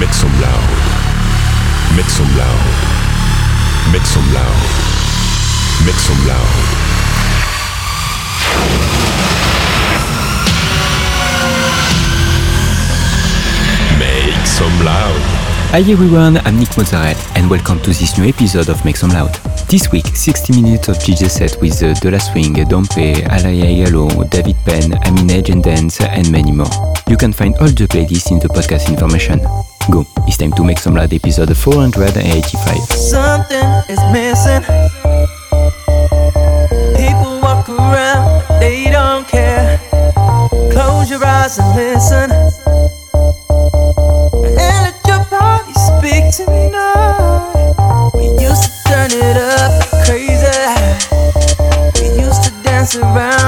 Make some loud. Make some loud. Make some loud. Make some loud. Make some loud. Hi everyone, I'm Nick Mozzarella and welcome to this new episode of Make Some Loud. This week, 60 minutes of DJ set with uh, De La Swing, Dompe, Alaya Yalo, David Penn, Amine and Dance, and many more. You can find all the playlists in the podcast information. Go, it's time to make some loud episode 485. Something is missing. People walk around, they don't care. Close your eyes and listen. And let your body speak. We used to turn it up crazy. We used to dance around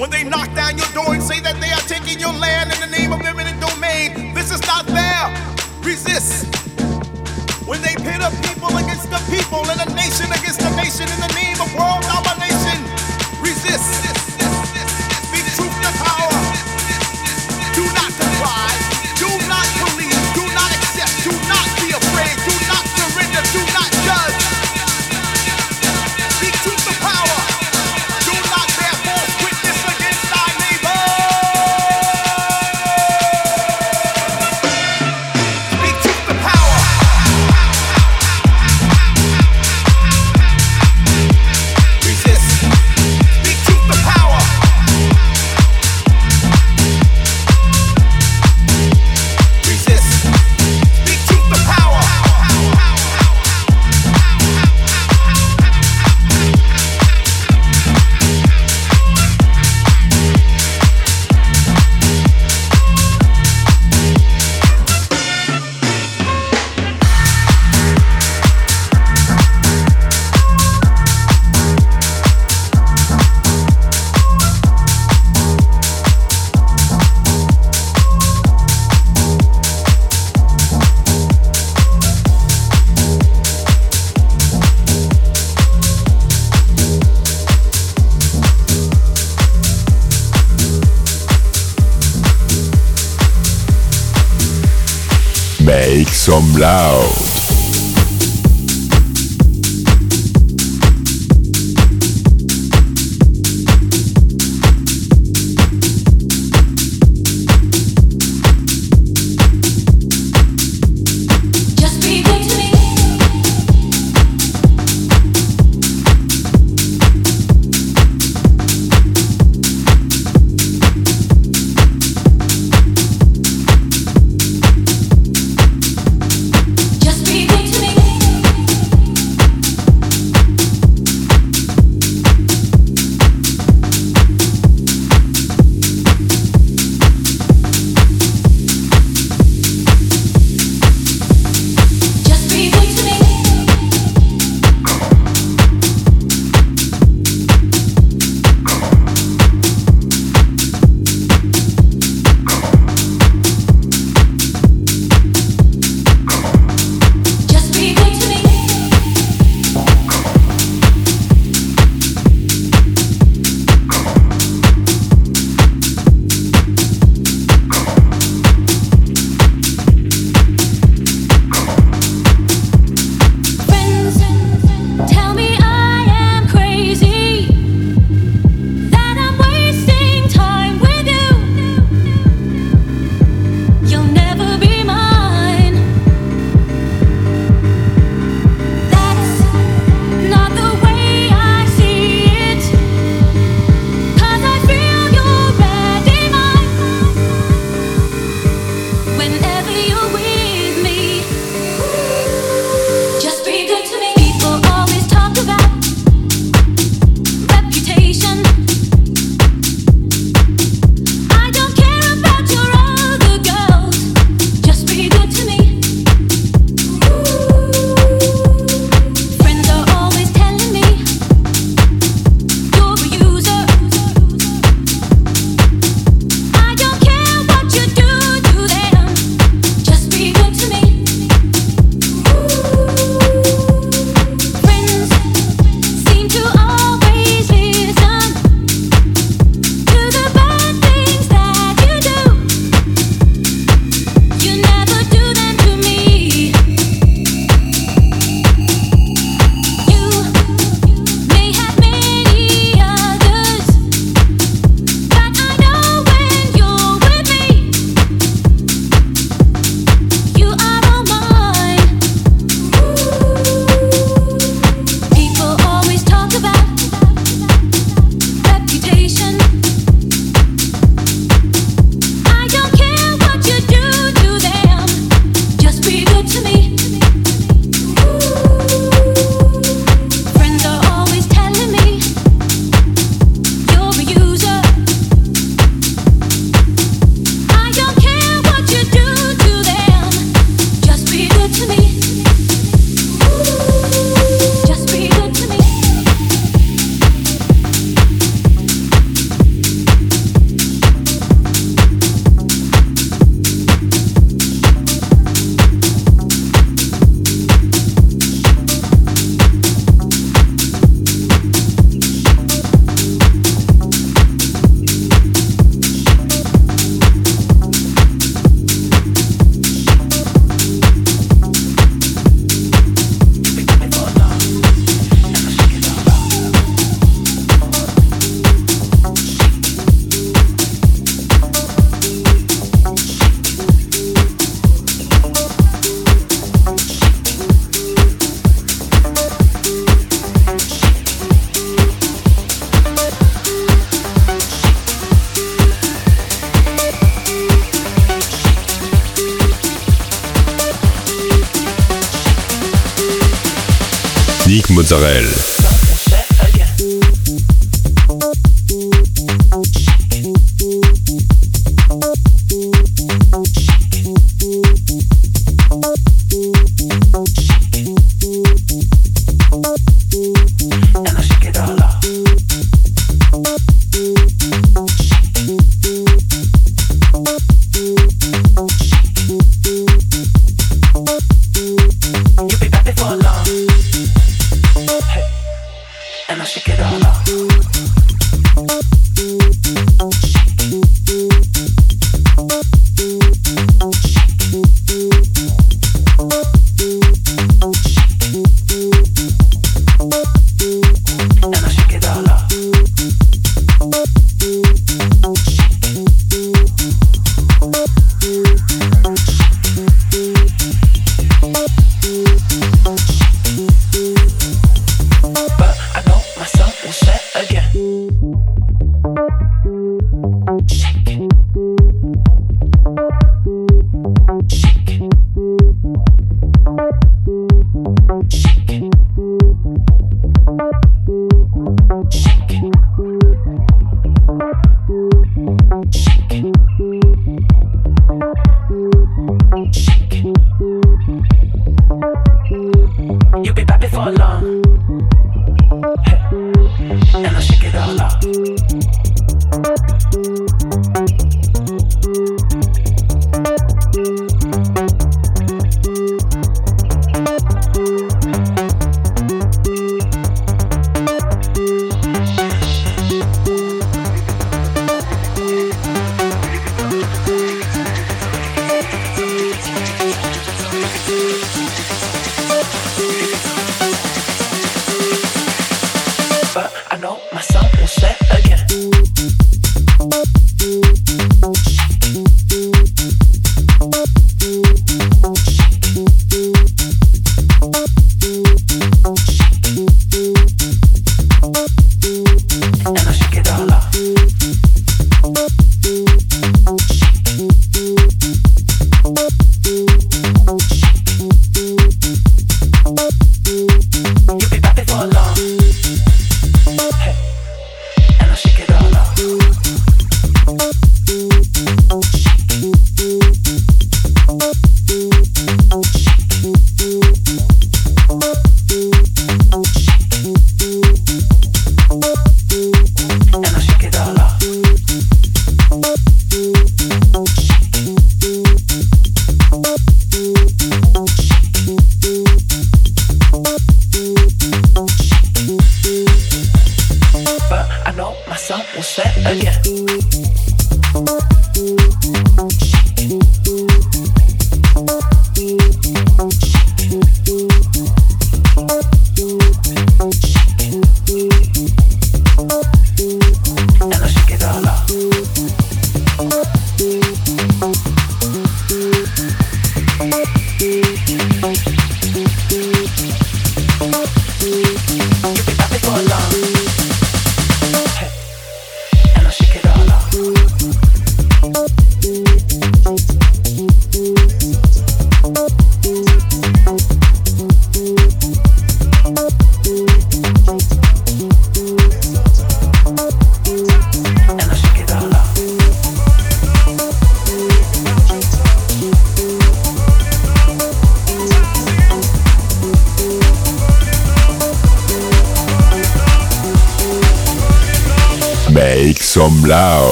some loud. Lao.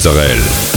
Mozzarella.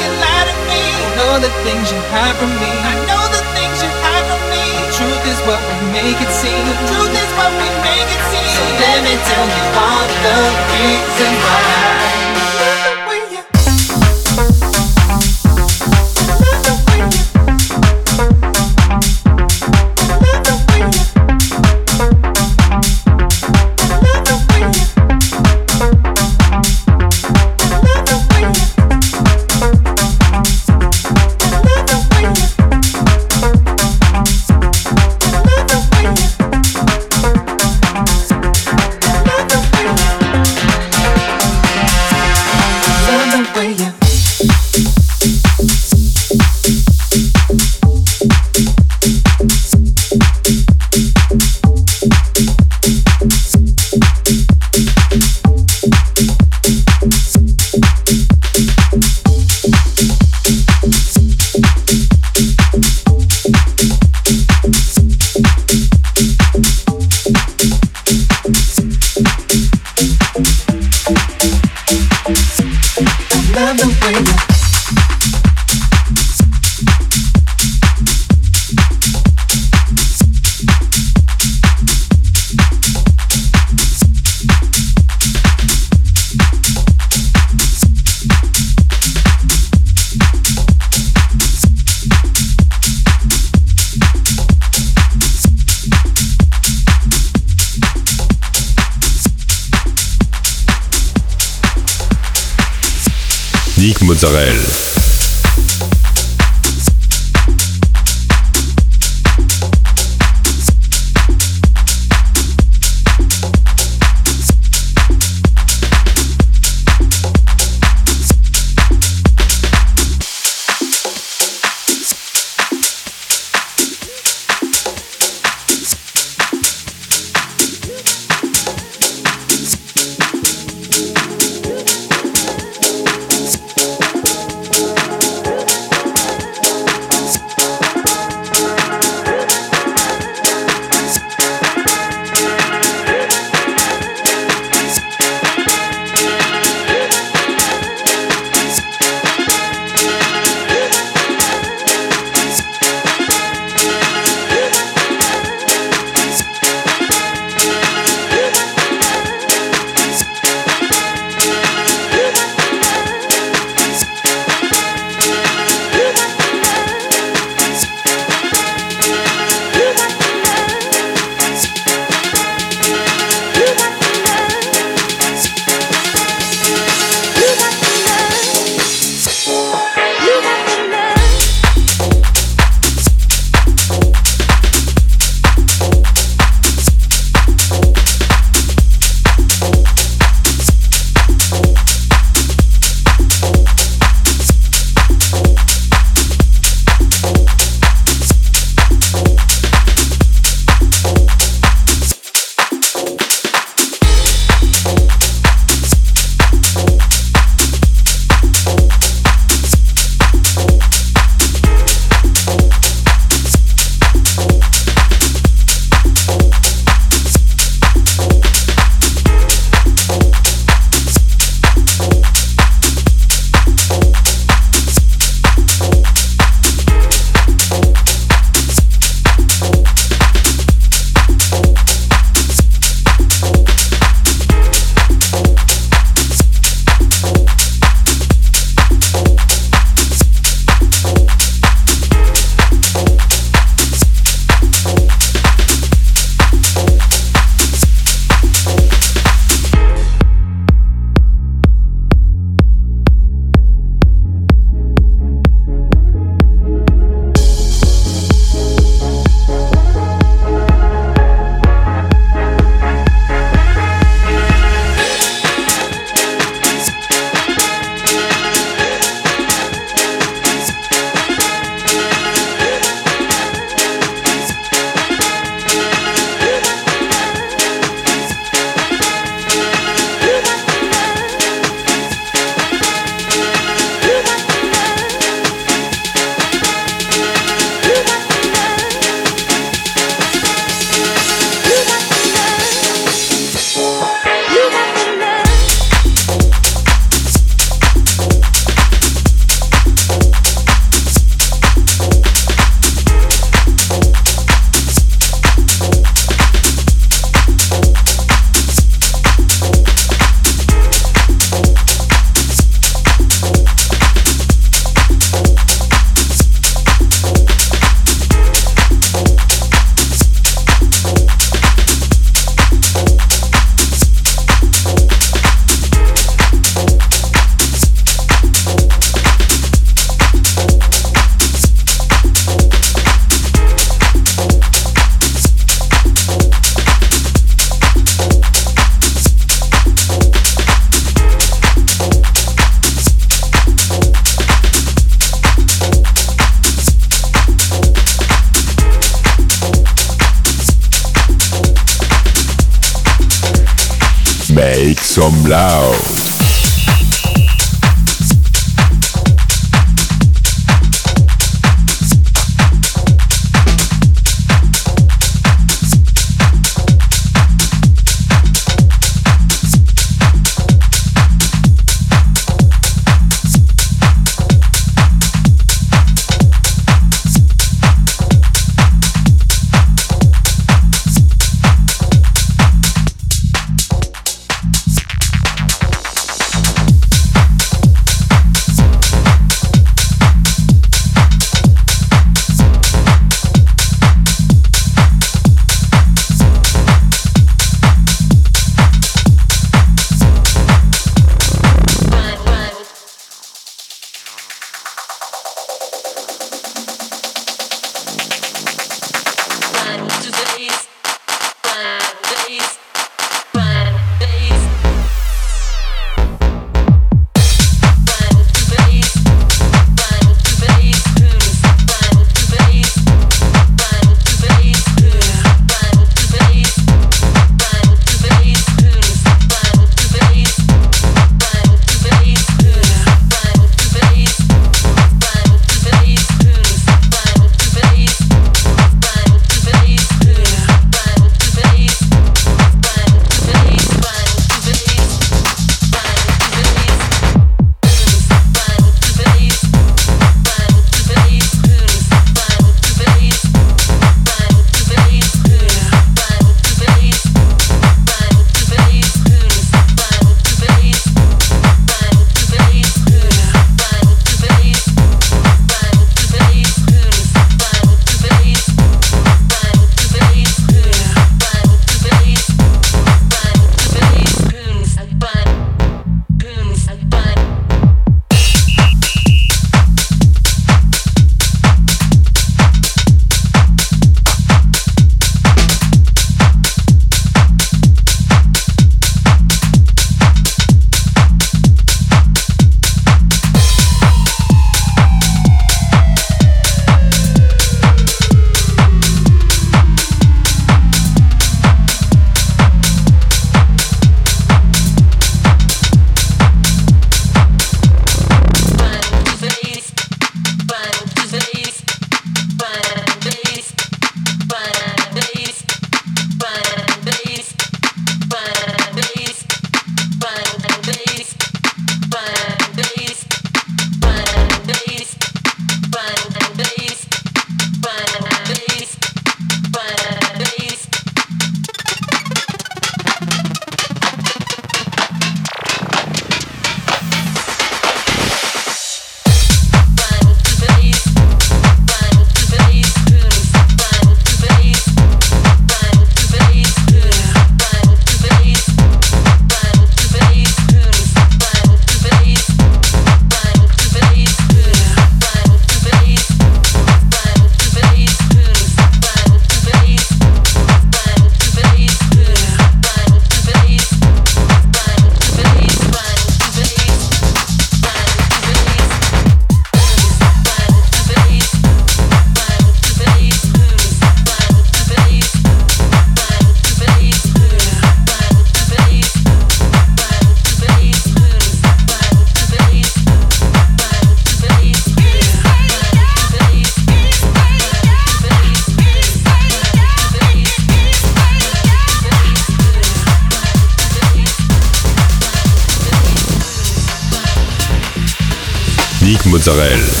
Sorel.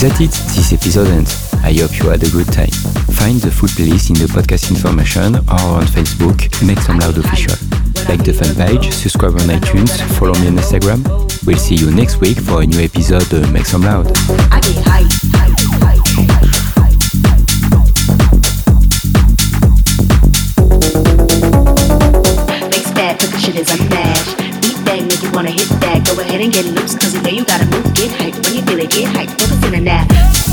That's it, this episode ends. I hope you had a good time. Find the full playlist in the podcast information or on Facebook, make some loud official. Like the fan page, subscribe on iTunes, follow me on Instagram, We'll see you next week for a new episode of Make Some Loud. Wanna hit that, go ahead and get loose Cause you know you gotta move, get When you feel it, get focus in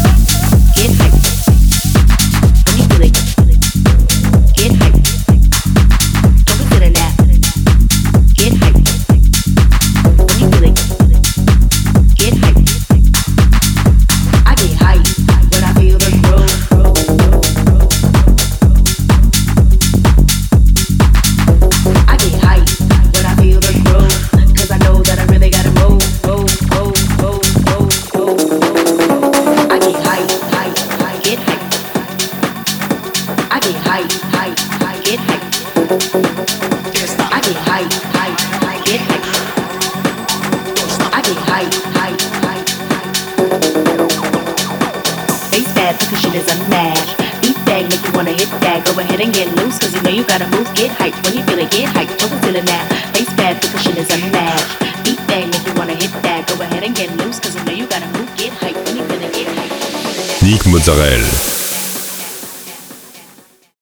Mozzarella.